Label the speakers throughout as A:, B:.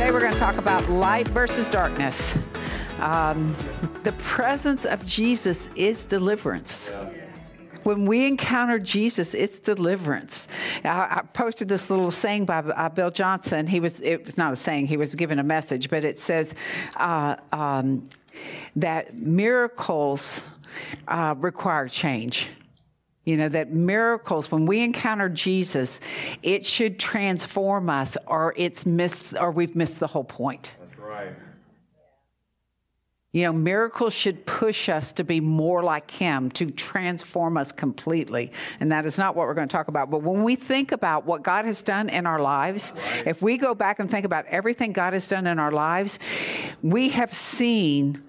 A: Today we're going to talk about light versus darkness. Um, the presence of Jesus is deliverance. When we encounter Jesus, it's deliverance. I, I posted this little saying by uh, Bill Johnson. He was, it was not a saying, he was given a message, but it says uh, um, that miracles uh, require change. You know, that miracles, when we encounter Jesus, it should transform us or it's missed or we've missed the whole point.
B: That's right.
A: You know, miracles should push us to be more like Him, to transform us completely. And that is not what we're going to talk about. But when we think about what God has done in our lives, if we go back and think about everything God has done in our lives, we have seen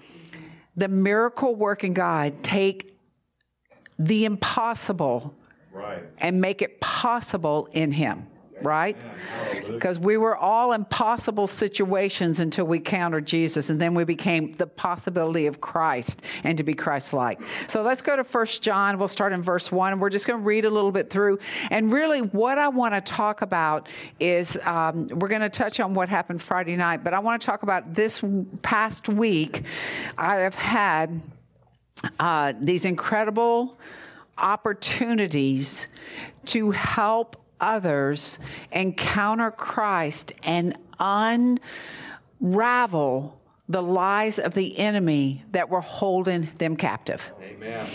A: the miracle working God take the impossible
B: Right.
A: and make it possible in Him, right? Because we were all impossible situations until we countered Jesus, and then we became the possibility of Christ and to be Christ like. So let's go to First John. We'll start in verse 1, and we're just going to read a little bit through. And really, what I want to talk about is um, we're going to touch on what happened Friday night, but I want to talk about this past week. I have had uh, these incredible opportunities to help others encounter Christ and unravel the lies of the enemy that were holding them captive.
B: Amen.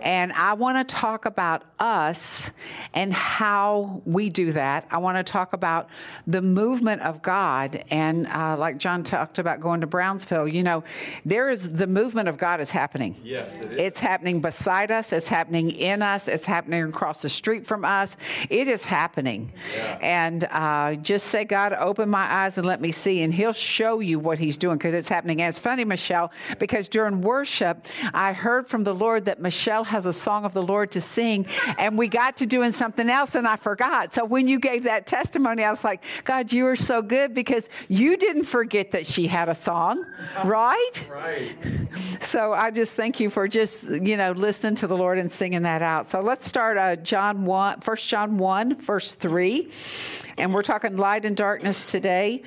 A: And I want to talk about us and how we do that. I want to talk about the movement of God. And uh, like John talked about going to Brownsville, you know, there is the movement of God is happening.
B: Yes, it is.
A: It's happening beside us, it's happening in us, it's happening across the street from us. It is happening. And uh, just say, God, open my eyes and let me see. And He'll show you what He's doing because it's happening. And it's funny, Michelle, because during worship, I heard from the Lord that Michelle has a song of the Lord to sing. And we got to doing something else and I forgot. So when you gave that testimony, I was like, God, you are so good because you didn't forget that she had a song, right?
B: Right.
A: So I just thank you for just, you know, listening to the Lord and singing that out. So let's start uh, John 1, 1 John 1, verse 3. And we're talking light and darkness today.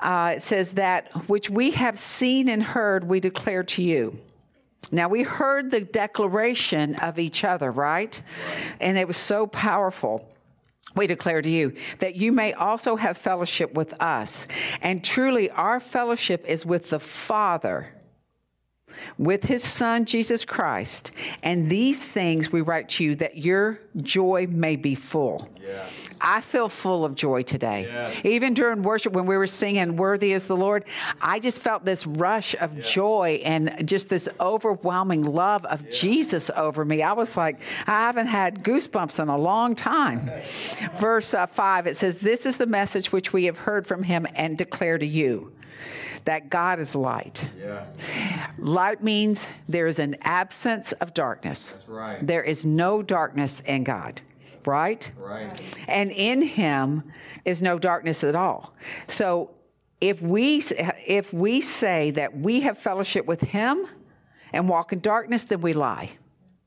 A: Uh, it says that which we have seen and heard, we declare to you. Now, we heard the declaration of each other, right? And it was so powerful. We declare to you that you may also have fellowship with us. And truly, our fellowship is with the Father with his son Jesus Christ. And these things we write to you that your joy may be full.
B: Yeah.
A: I feel full of joy today.
B: Yes.
A: Even during worship, when we were singing Worthy is the Lord, I just felt this rush of joy and just this overwhelming love of Jesus over me. I was like, I haven't had goosebumps in a long time. Verse uh, 5, it says, This is the message which we have heard from him and declare to you that God is light.
B: Yeah.
A: Light means there is an absence of darkness.
B: That's right.
A: There is no darkness in God, right?
B: Right.
A: And in him is no darkness at all. So if we if we say that we have fellowship with him and walk in darkness, then we lie.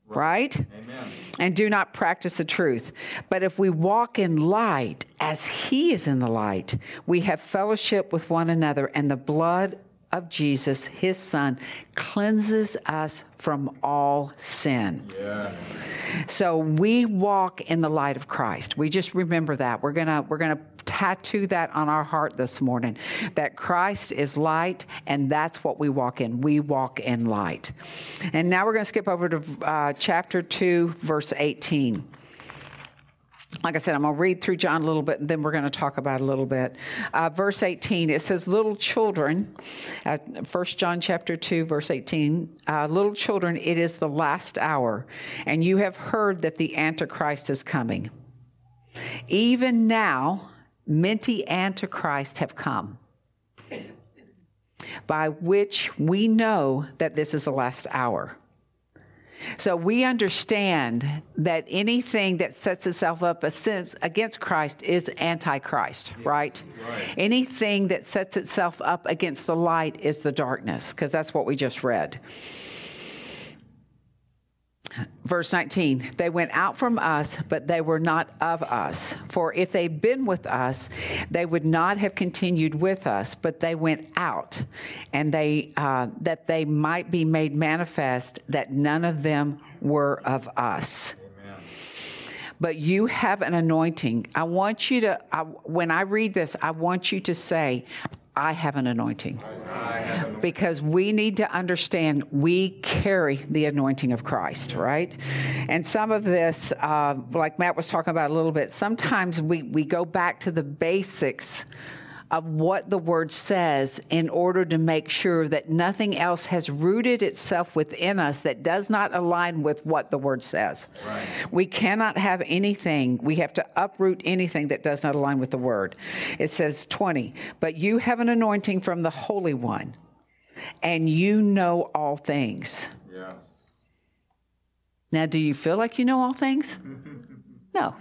A: Right?
B: Amen.
A: And do not practice the truth. But if we walk in light as he is in the light, we have fellowship with one another, and the blood of Jesus, his son, cleanses us from all sin.
B: Yeah.
A: So we walk in the light of Christ. We just remember that. We're going to we're going to tattoo that on our heart this morning that Christ is light and that's what we walk in. We walk in light. And now we're going to skip over to uh, chapter 2 verse 18 like I said, I'm going to read through John a little bit and then we're going to talk about a little bit. Uh, verse 18, it says, Little children, uh, 1 John chapter 2, verse 18, uh, little children, it is the last hour, and you have heard that the Antichrist is coming. Even now, many antichrist have come, by which we know that this is the last hour. So we understand that anything that sets itself up against Christ is antichrist, right? right? Anything that sets itself up against the light is the darkness, because that's what we just read. Verse 19, they went out from us, but they were not of us. For if they'd been with us, they would not have continued with us, but they went out, and they, uh, that they might be made manifest that none of them were of us. But you have an anointing. I want you to, I, when I read this, I want you to say, I have an anointing. Because we need to understand we carry the anointing of Christ, right? And some of this, uh, like Matt was talking about a little bit, sometimes we, we go back to the basics of what the word says in order to make sure that nothing else has rooted itself within us that does not align with what the word says. Right. We cannot have anything, we have to uproot anything that does not align with the word. It says 20, but you have an anointing from the Holy One, and you know all things. Yes. Now, do you feel like you know all things? no.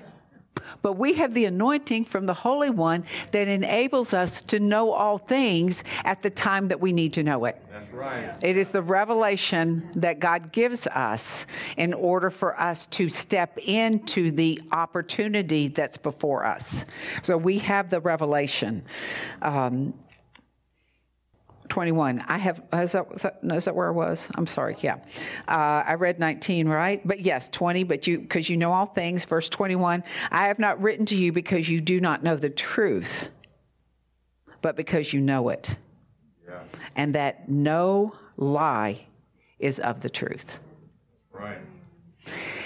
A: But we have the anointing from the Holy One that enables us to know all things at the time that we need to know it. That's right. It is the revelation that God gives us in order for us to step into the opportunity that's before us. So we have the revelation. Um, 21. I have, is that, is that, is that where I was? I'm sorry. Yeah. Uh, I read 19, right? But yes, 20, but you, because you know all things. Verse 21 I have not written to you because you do not know the truth, but because you know it. Yeah. And that no lie is of the truth. Right.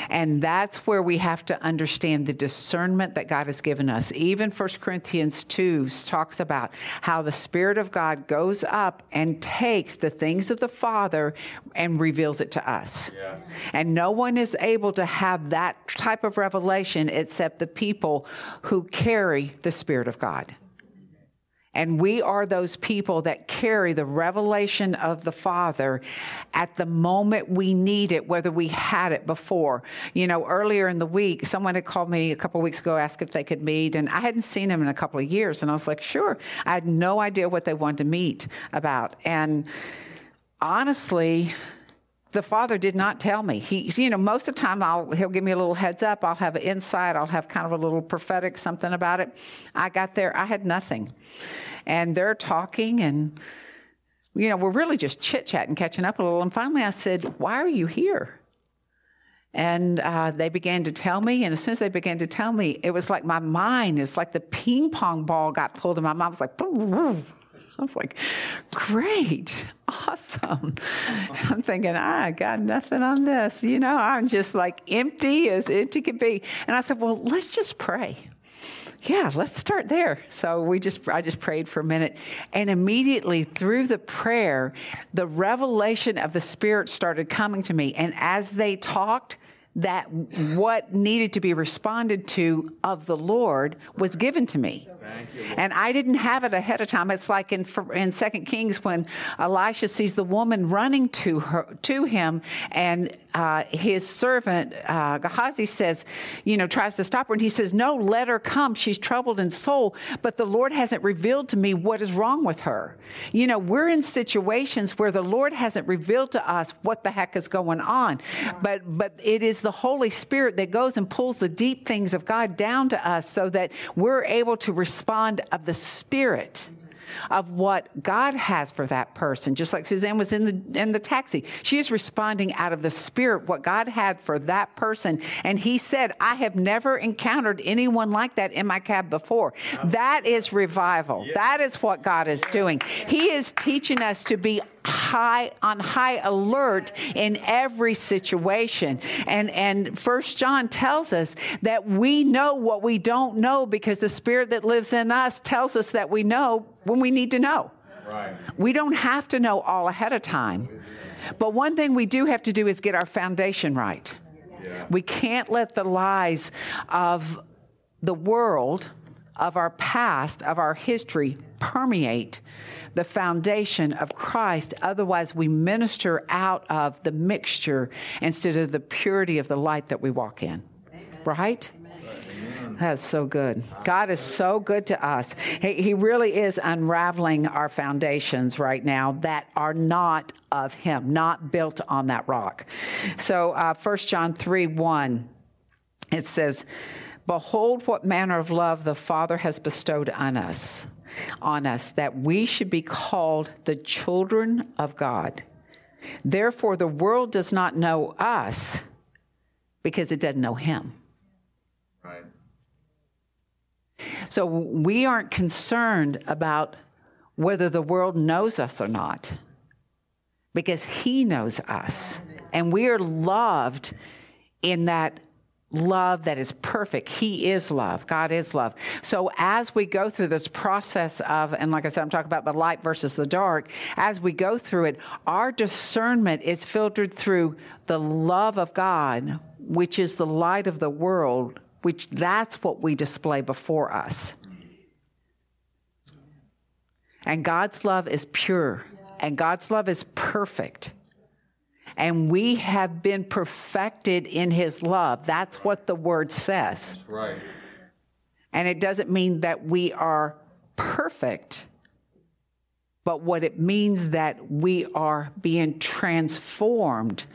A: And that's where we have to understand the discernment that God has given us. Even 1 Corinthians 2 talks about how the Spirit of God goes up and takes the things of the Father and reveals it to us. And no one is able to have that type of revelation except the people who carry the Spirit of God. And we are those people that carry the revelation of the Father at the moment we need it, whether we had it before. You know, earlier in the week, someone had called me a couple weeks ago, asked if they could meet, and I hadn't seen them in a couple of years. And I was like, sure. I had no idea what they wanted to meet about. And honestly, the father did not tell me. He, you know, most of the time I'll, he'll give me a little heads up. I'll have an insight. I'll have kind of a little prophetic something about it. I got there, I had nothing and they're talking and you know we're really just chit chatting catching up a little and finally i said why are you here and uh, they began to tell me and as soon as they began to tell me it was like my mind is like the ping pong ball got pulled in my mind I was like I was like, great, awesome. I'm thinking, I got nothing on this. You know, I'm just like empty as empty could be. And I said, well, let's just pray yeah, let's start there. So we just, I just prayed for a minute. And immediately through the prayer, the revelation of the Spirit started coming to me. And as they talked, that what needed to be responded to of the Lord was given to me. You, and I didn't have it ahead of time. It's like in in Second Kings when Elisha sees the woman running to her to him, and uh, his servant uh, Gehazi says, you know, tries to stop her, and he says, "No, let her come. She's troubled in soul, but the Lord hasn't revealed to me what is wrong with her." You know, we're in situations where the Lord hasn't revealed to us what the heck is going on, but but it is the Holy Spirit that goes and pulls the deep things of God down to us, so that we're able to respond of the Spirit of what God has for that person. Just like Suzanne was in the in the taxi. She is responding out of the spirit what God had for that person. And he said, I have never encountered anyone like that in my cab before. That is revival. That is what God is doing. He is teaching us to be high on high alert in every situation. And and first John tells us that we know what we don't know because the spirit that lives in us tells us that we know when we need to know. Right. We don't have to know all ahead of time. But one thing we do have to do is get our foundation right. Yeah. We can't let the lies of the world of our past, of our history, permeate the foundation of Christ. Otherwise, we minister out of the mixture instead of the purity of the light that we walk in. Amen. Right? That's so good. God is so good to us. He, he, really is unraveling our foundations right now that are not of Him, not built on that rock. So, uh, 1 John 3 1, it says, Behold, what manner of love the Father has bestowed on us, on us, that we should be called the children of God. Therefore, the world does not know us because it doesn't know Him. Right. So we aren't concerned about whether the world knows us or not because He knows us. And we are loved in that love that is perfect. He is love. God is love. So as we go through this process of, and like I said, I'm talking about the light versus the dark, as we go through it, our discernment is filtered through the love of God, which is the light of the world, which that's what we display before us. And God's love is pure, and God's love is perfect. And we have been perfected in his love. That's what the word says.
B: That's right.
A: And it doesn't mean that we are perfect, but what it means that we are being transformed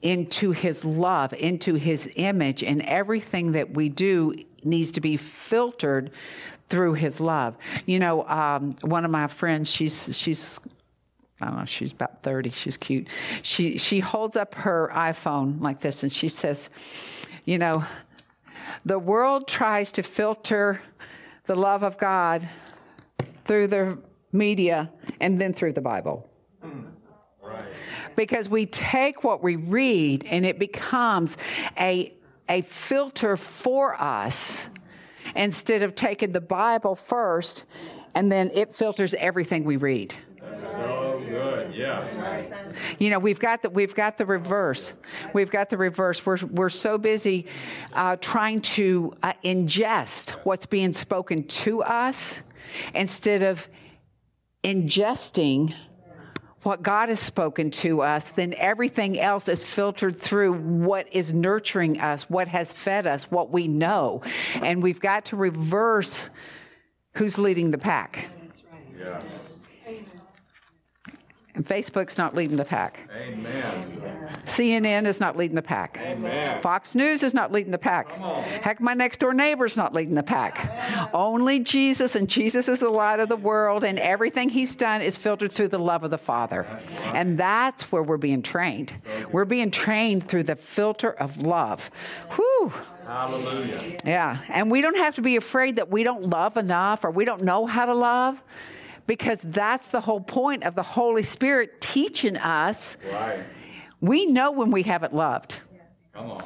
A: into his love, into his image, and everything that we do needs to be filtered through his love. You know, um, one of my friends, she's she's I don't know, she's about 30, she's cute. She she holds up her iPhone like this and she says, you know, the world tries to filter the love of God through the media and then through the Bible because we take what we read and it becomes a, a filter for us instead of taking the Bible first and then it filters everything we read.
B: So good, yes.
A: You know, we've got the we've got the reverse. We've got the reverse. We're we're so busy uh, trying to uh, ingest what's being spoken to us instead of ingesting what God has spoken to us, then everything else is filtered through what is nurturing us, what has fed us, what we know. And we've got to reverse who's leading the pack. That's right. Yeah. And Facebook's not leading the pack.
B: Amen.
A: CNN is not leading the pack.
B: Amen.
A: Fox News is not leading the pack. Heck, my next door neighbor's not leading the pack. Only Jesus, and Jesus is the light of the world, and everything he's done is filtered through the love of the Father. Right. And that's where we're being trained. We're being trained through the filter of love. Whew.
B: Hallelujah.
A: Yeah. And we don't have to be afraid that we don't love enough or we don't know how to love because that's the whole point of the Holy Spirit teaching us.
B: Right.
A: We know when we haven't loved.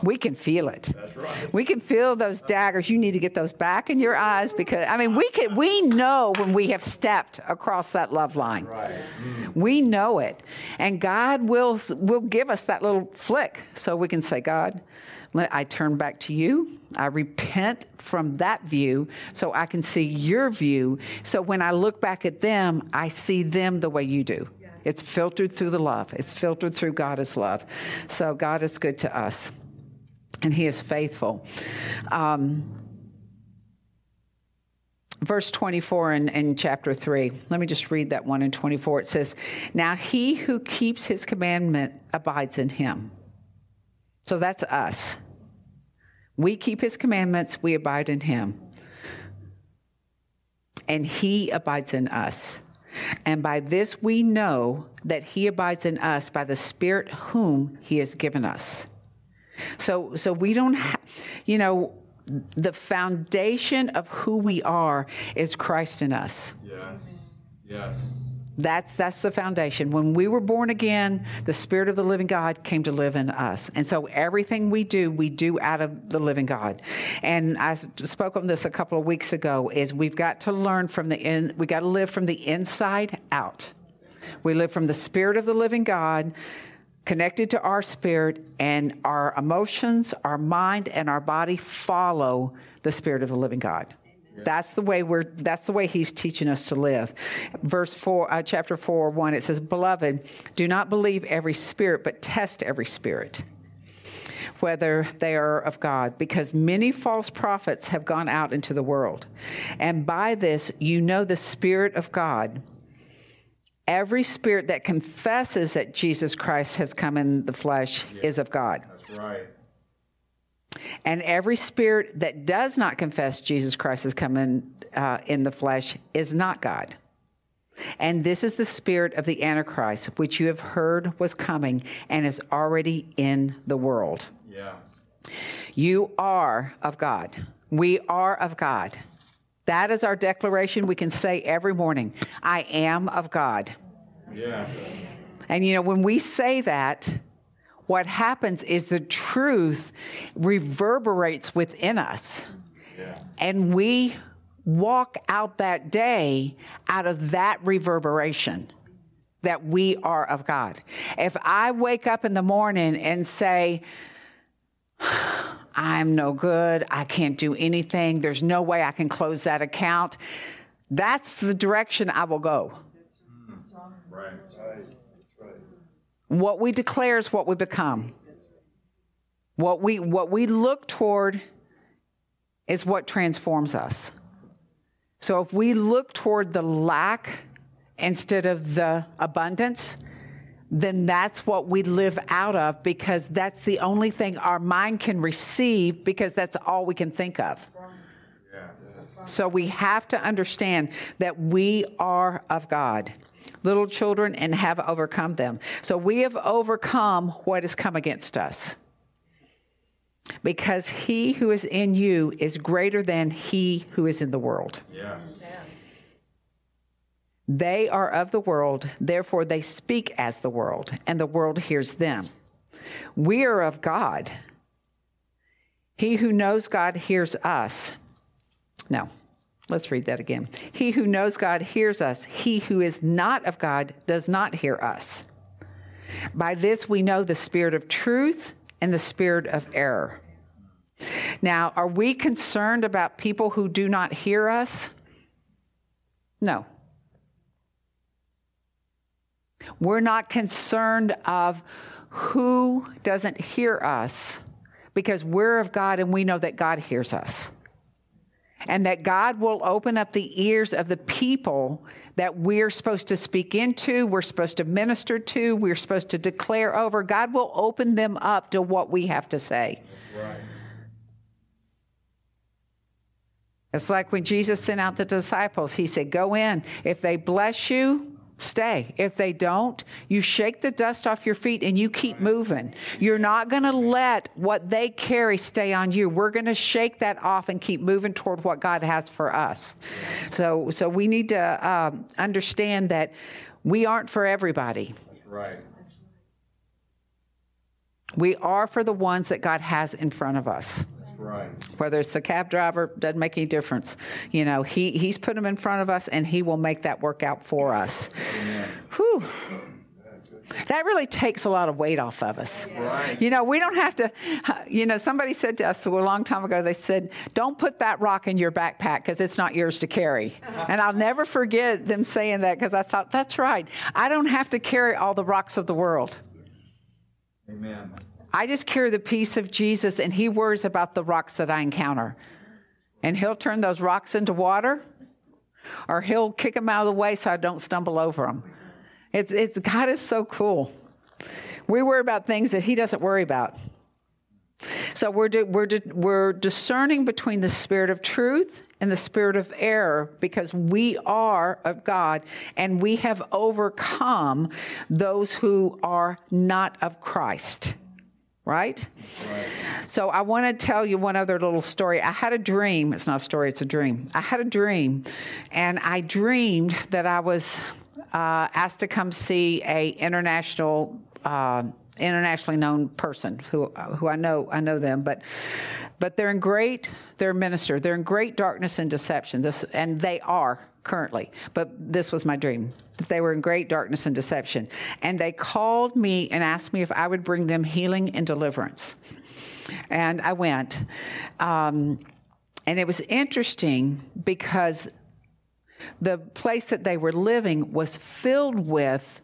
A: We can feel it.
B: Right.
A: We can feel those daggers. You need to get those back in your eyes because I mean we can we know when we have stepped across that love line.
B: Right. Mm.
A: We know it. And God will will give us that little flick so we can say, God, I turn back to you. I repent from that view so I can see your view. So when I look back at them, I see them the way you do. It's filtered through the love, it's filtered through God is love. So God is good to us, and He is faithful. Um, verse 24 in, in, chapter 3. Let me just read that one in 24. It says, Now he who keeps his commandment abides in him. So that's us. We keep his commandments, we abide in him. And he abides in us. And by this we know that he abides in us by the Spirit whom he has given us. So, so we don't have, you know, the foundation of who we are is Christ in us.
B: Yes. Yes.
A: That's that's the foundation. When we were born again, the Spirit of the living God came to live in us, and so everything we do, we do out of the living God. And I spoke on this a couple of weeks ago. Is we've got to learn from the in, we got to live from the inside out. We live from the Spirit of the living God, connected to our spirit, and our emotions, our mind, and our body follow the Spirit of the living God. That's the way we're. That's the way He's teaching us to live. Verse four, uh, chapter four, one. It says, "Beloved, do not believe every spirit, but test every spirit, whether they are of God, because many false prophets have gone out into the world, and by this you know the Spirit of God." Every spirit that confesses that Jesus Christ has come in the flesh is of God.
B: That's right.
A: And every spirit that does not confess Jesus Christ has come in, uh, in the flesh is not God. And this is the spirit of the Antichrist, which you have heard was coming and is already in the world.
B: Yes.
A: You are of God. We are of God. That is our declaration we can say every morning I am of God.
B: Yes.
A: And you know, when we say that, what happens is the truth reverberates within us.
B: Yeah.
A: And we walk out that day out of that reverberation that we are of God. If I wake up in the morning and say, I'm no good, I can't do anything, there's no way I can close that account, that's the direction I will go.
B: Right.
A: What we declare is what we become. What we what we look toward is what transforms us. So if we look toward the lack instead of the abundance, then that's what we live out of because that's the only thing our mind can receive because that's all we can think of. So we have to understand that we are of God, little children, and have overcome them. So we have overcome what has come against us. Because he who is in you is greater than he who is in the world.
B: Yes.
A: They are of the world, therefore they speak as the world, and the world hears them. We are of God. He who knows God hears us. No, let's read that again. He who knows God hears us. He who is not of God does not hear us. By this we know the spirit of truth and the spirit of error. Now, are we concerned about people who do not hear us? No. We're not concerned of who doesn't hear us because we're of God and we know that God hears us. And that God will open up the ears of the people that we're supposed to speak into, we're supposed to minister to, we're supposed to declare over. God will open them up to what we have to say.
B: Right.
A: It's like when Jesus sent out the disciples, he said, Go in. If they bless you, stay. If they don't, you shake the dust off your feet and you keep moving. You're not going to let what they carry stay on you. We're going to shake that off and keep moving toward what God has for us. So, so we need to um, understand that we aren't for everybody.
B: That's right.
A: We are for the ones that God has in front of us.
B: Right.
A: whether it's the cab driver doesn't make any difference. You know he, he's put them in front of us and he will make that work out for us. Whew. that really takes a lot of weight off of us. You know we don't have to you know somebody said to us a long time ago they said don't put that rock in your backpack because it's not yours to carry. And i'll never forget them saying that because i thought that's right. I don't have to carry all the rocks of the world.
B: Amen.
A: I just carry the peace of Jesus, and He worries about the rocks that I encounter. And He'll turn those rocks into water, or He'll kick them out of the way so I don't stumble over them. It's, it's God is so cool. We worry about things that He doesn't worry about. So we're, we're, we're discerning between the spirit of truth and the spirit of error because we are of God and we have overcome those who are not of Christ. Right? So I want to tell you one other little story. I had a dream. It's not a story, it's a dream. I had a dream, and I dreamed that I was uh, asked to come see a international. Uh, internationally known person who who I know I know them but but they're in great they're a minister they're in great darkness and deception this and they are currently but this was my dream. That they were in great darkness and deception and they called me and asked me if I would bring them healing and deliverance. And I went. Um, and it was interesting because the place that they were living was filled with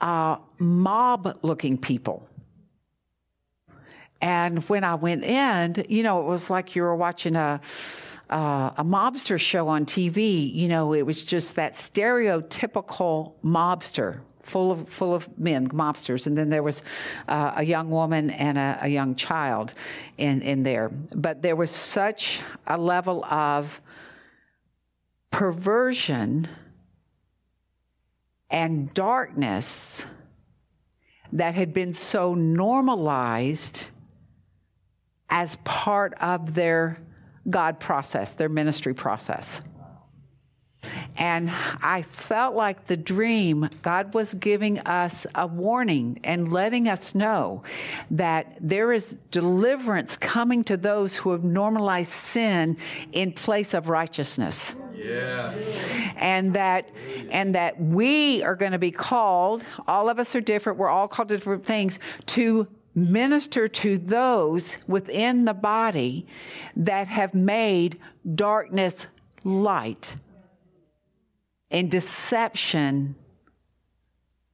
A: uh, mob looking people. And when I went in, you know, it was like you were watching a, uh, a mobster show on TV. You know, it was just that stereotypical mobster. Full of full of men, mobsters, and then there was uh, a young woman and a, a young child in in there. But there was such a level of perversion and darkness that had been so normalized as part of their God process, their ministry process. And I felt like the dream, God was giving us a warning and letting us know that there is deliverance coming to those who have normalized sin in place of righteousness.
B: Yeah.
A: And that and that we are going to be called, all of us are different, we're all called to different things, to minister to those within the body that have made darkness light and deception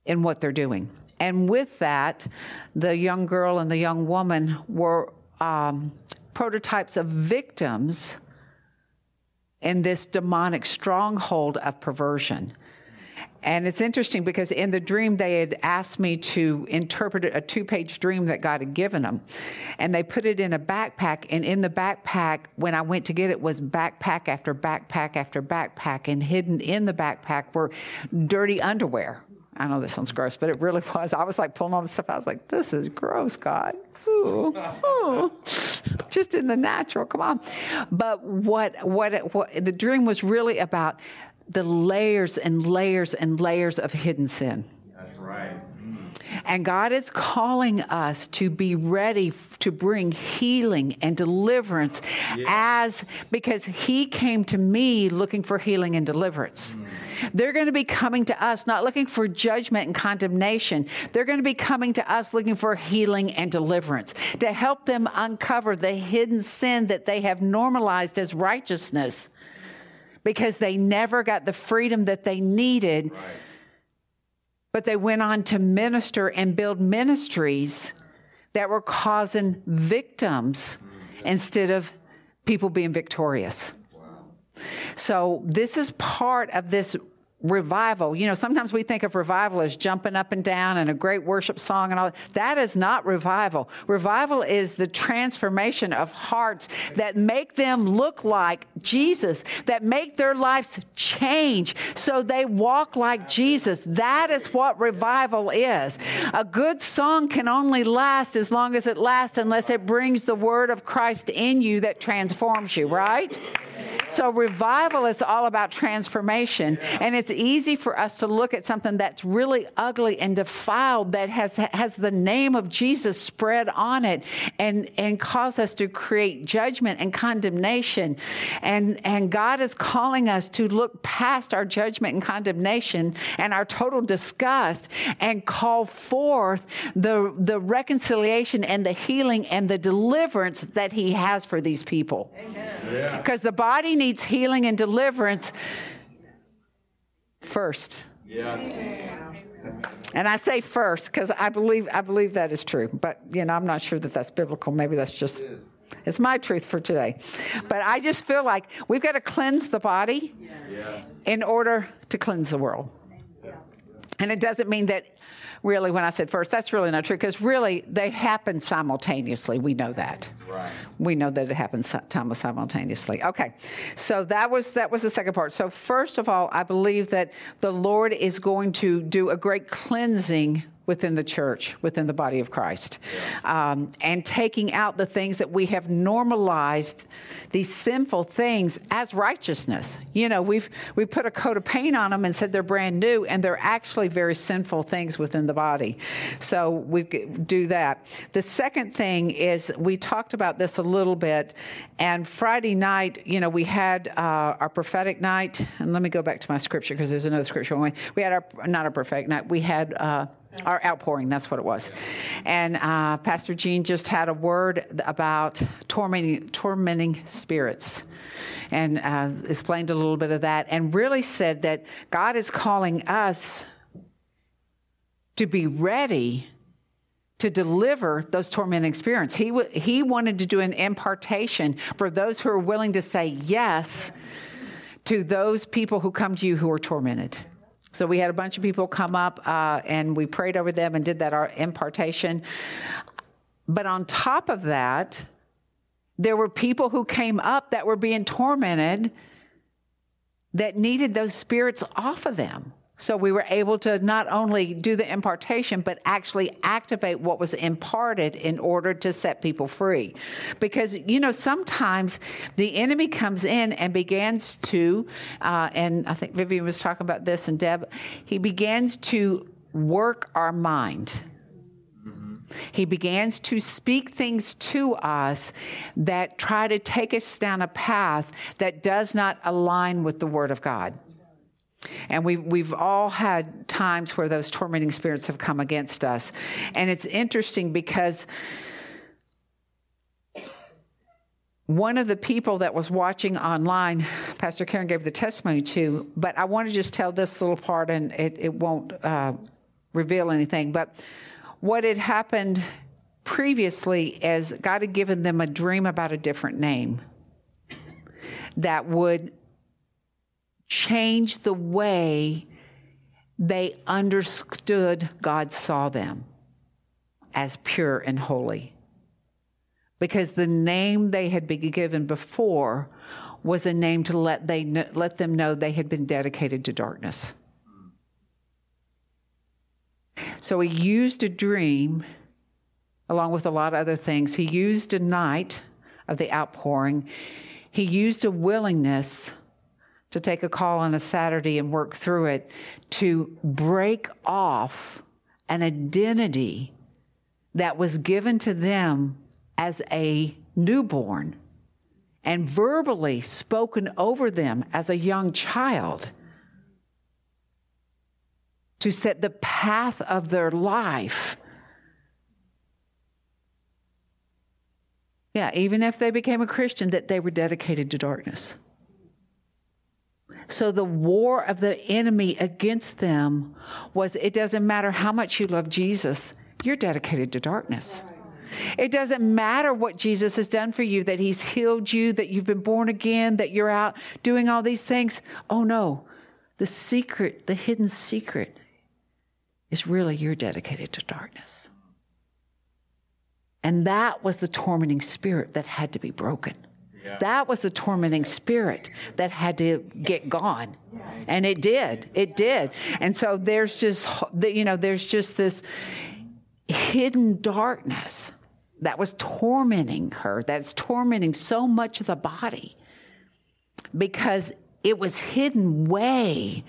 A: in what they're doing. And with that, the young girl and the young woman were um, prototypes of victims in this demonic stronghold of perversion. And it's interesting because in the dream, they had asked me to interpret a two page dream that God had given them. And they put it in a backpack. And in the backpack, when I went to get it, was backpack after backpack after backpack. And hidden in the backpack were dirty underwear. I know this sounds gross, but it really was. I was like pulling all this stuff. I was like, this is gross, God. Ooh, ooh. Just in the natural, come on. But what, what, what the dream was really about the layers and layers and layers of hidden sin.
B: That's right. Mm.
A: And God is calling us to be ready f- to bring healing and deliverance as because He came to me looking for healing and deliverance. Mm. They're going to be coming to us not looking for judgment and condemnation. They're going to be coming to us looking for healing and deliverance to help them uncover the hidden sin that they have normalized as righteousness because they never got the freedom that they needed. But they went on to minister and build ministries that were causing victims mm. instead of people being victorious. So, this is part of this revival. You know, sometimes we think of revival as jumping up and down and a great worship song and all that. That is not revival. Revival is the transformation of hearts that make them look like Jesus, that make their lives change so they walk like Jesus. That is what revival is. A good song can only last as long as it lasts unless it brings the word of Christ in you that transforms you, right? So revival is all about transformation. And it's easy for us to look at something that's really ugly and defiled that has has the name of Jesus spread on it and, and cause us to create judgment and condemnation. And and God is calling us to look past our judgment and condemnation and our total disgust and call forth the the reconciliation and the healing and the deliverance that he has for these people. Because the body needs healing and deliverance first.
B: Yeah.
A: And I say first because I believe I believe that is true. But you know, I'm not sure that that's biblical. Maybe that's just it's my truth for today. But I just feel like we've got to cleanse the body
B: Yeah.
A: in order to cleanse the world. And it doesn't mean that really when I said first, that's really not true because really they happen simultaneously. We know that.
B: Right.
A: We know that it happens si- simultaneously. Okay, so that was that was the second part. So first of all, I believe that the Lord is going to do a great cleansing within the church, within the body of Christ, um, and taking out the things that we have normalized, these sinful things as righteousness. You know, we've we put a coat of paint on them and said they're brand new, and they're actually very sinful things within the body. So we do that. The second thing is we talked about this a little bit, and Friday night, you know, we had uh, our prophetic night, and let me go back to my scripture because there's another scripture. We had our not a prophetic night. We had. Uh, Our outpouring, that's what it was. And uh, Pastor Gene just had a word about tormenting, tormenting spirits and uh, explained a little bit of that and really said that God is calling us to be ready to deliver those tormenting experiences. He, w- he wanted to do an impartation for those who are willing to say yes to those people who come to you who are tormented. So we had a bunch of people come up uh, and we prayed over them and did that impartation. But on top of that, there were people who came up that were being tormented that needed those spirits off of them. So we were able to not only do the impartation, but actually activate what was imparted in order to set people free. Because, you know, sometimes the enemy comes in and begins to, uh, and I think Vivian was talking about this and Deb, he begins to work our mind. He begins to speak things to us that try to take us down a path that does not align with the Word of God. And we, we've all had times where those tormenting spirits have come against us. And it's interesting because one of the people that was watching online, Pastor Karen gave the testimony to, but I want to just tell this little part and it, it won't uh, reveal anything. But what had happened previously is God had given them a dream about a different name that would change the way they understood God saw them as pure and holy. Because the name they had been given before was a name to let, they, let them know they had been dedicated to darkness. So he used a dream, along with a lot of other things. He used a night of the outpouring. He used a willingness to take a call on a Saturday and work through it to break off an identity that was given to them as a newborn and verbally spoken over them as a young child to set the path of their life. Yeah, even if they became a Christian, that they were dedicated to darkness. So the war of the enemy against them was it doesn't matter how much you love Jesus, you're dedicated to darkness. It doesn't matter what Jesus has done for you, that he's healed you, that you've been born again, that you're out doing all these things. Oh no, the secret, the hidden secret is really you're dedicated to darkness. And that was the tormenting spirit that had to be broken. That was the tormenting spirit that had to get gone. And it did. It did. And so there's just, you know, there's just this hidden darkness that was tormenting her, that's tormenting so much of the body because it was hidden way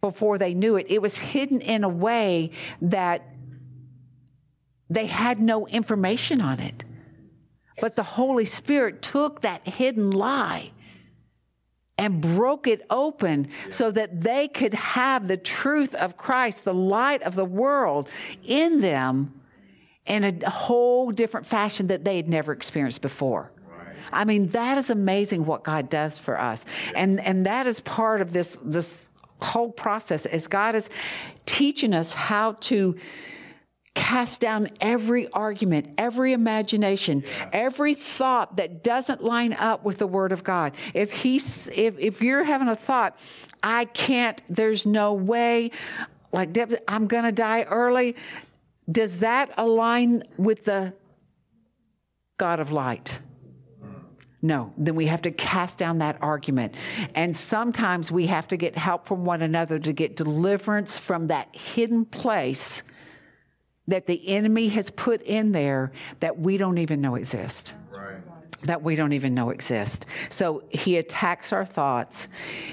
A: before they knew it. It was hidden in a way that they had no information on it. But the Holy Spirit took that hidden lie and broke it open so that they could have the truth of Christ, the light of the world in them in a whole different fashion that they had never experienced before. I mean, that is amazing what God does for us. And, and that is part of this, this whole process as God is teaching us how to cast down every argument, every imagination, yeah. every thought that doesn't line up with the word of God. If he's if if you're having a thought, I can't, there's no way, like Deb, I'm gonna die early, does that align with the God of light? No, then we have to cast down that argument. And sometimes we have to get help from one another to get deliverance from that hidden place that the enemy has put in there that we don't even know exist. Right. That we don't even know exist. So he attacks our thoughts.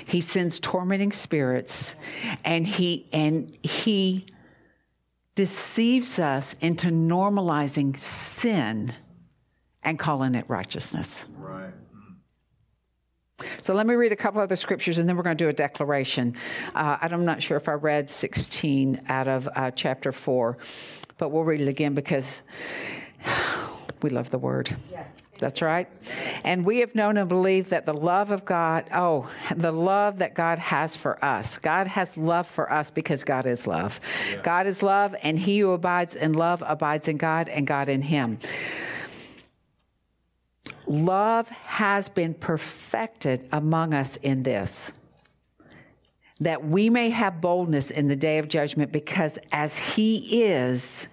A: He sends tormenting spirits, and he and he deceives us into normalizing sin and calling it righteousness.
B: Right.
A: So let me read a couple other scriptures and then we're going to do a declaration. Uh, I'm not sure if I read 16 out of uh, chapter 4, but we'll read it again because we love the word. Yes. That's right. And we have known and believed that the love of God, oh, the love that God has for us. God has love for us because God is love. God is love, and he who abides in love abides in God, and God in him. Love has been perfected among us in this, that we may have boldness in the day of judgment, because as He is,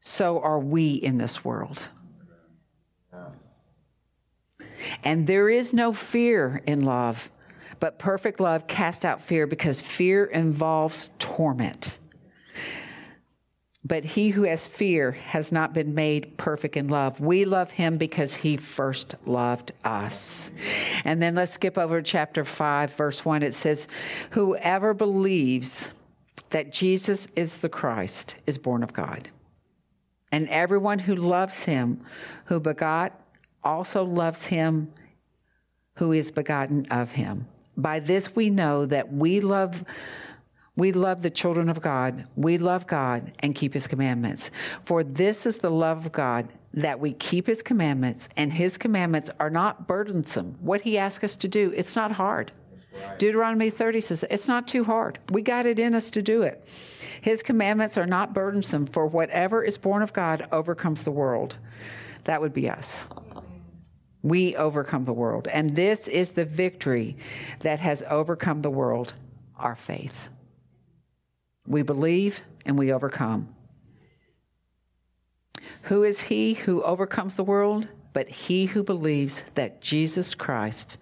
A: so are we in this world. And there is no fear in love, but perfect love casts out fear because fear involves torment. But he who has fear has not been made perfect in love. We love him because he first loved us. And then let's skip over to chapter 5, verse 1. It says, Whoever believes that Jesus is the Christ is born of God. And everyone who loves him, who begot, also loves him who is begotten of him. By this we know that we love we love the children of God. We love God and keep his commandments. For this is the love of God that we keep his commandments, and his commandments are not burdensome. What he asks us to do, it's not hard. Right. Deuteronomy 30 says it's not too hard. We got it in us to do it. His commandments are not burdensome, for whatever is born of God overcomes the world. That would be us. We overcome the world. And this is the victory that has overcome the world our faith. We believe and we overcome. Who is he who overcomes the world? But he who believes that Jesus Christ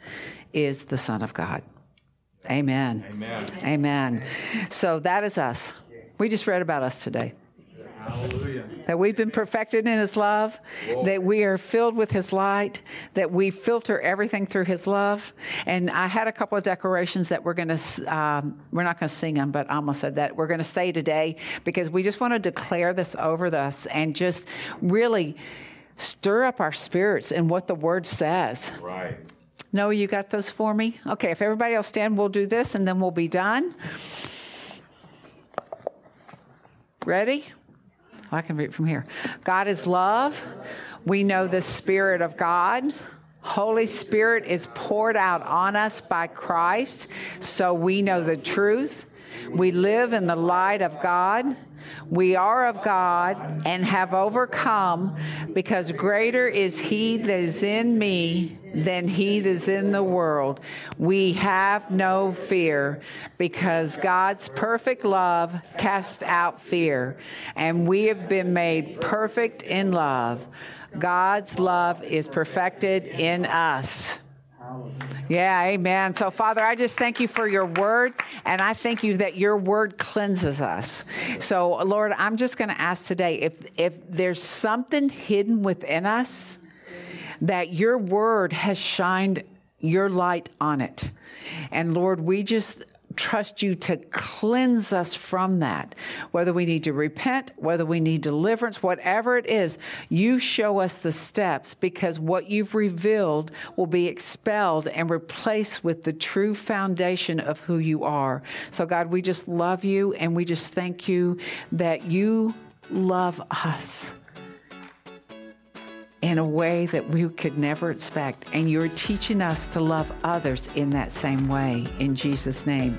A: is the Son of God. Amen. Amen. Amen. So that is us. We just read about us today. Hallelujah. That we've been perfected in His love, Whoa. that we are filled with His light, that we filter everything through His love. And I had a couple of declarations that we're going to, um, we're not going to sing them, but I almost said that we're going to say today because we just want to declare this over us and just really stir up our spirits in what the Word says. Right. No, you got those for me? Okay, if everybody else stand, we'll do this and then we'll be done. Ready? I can read from here. God is love. We know the Spirit of God. Holy Spirit is poured out on us by Christ, so we know the truth. We live in the light of God. We are of God and have overcome because greater is He that is in me than He that is in the world. We have no fear because God's perfect love casts out fear, and we have been made perfect in love. God's love is perfected in us. Yeah, amen. So, Father, I just thank you for your word, and I thank you that your word cleanses us. So, Lord, I'm just going to ask today if, if there's something hidden within us that your word has shined your light on it. And Lord, we just trust you to cleanse us from that. Whether we need to repent, whether we need deliverance, whatever it is, you show us the steps because what you've revealed will be expelled and replaced with the true foundation of who you are. So, God, we just love you and we just thank you that you love us in a way that we could never expect. And you're teaching us to love others in that same way. In Jesus' name.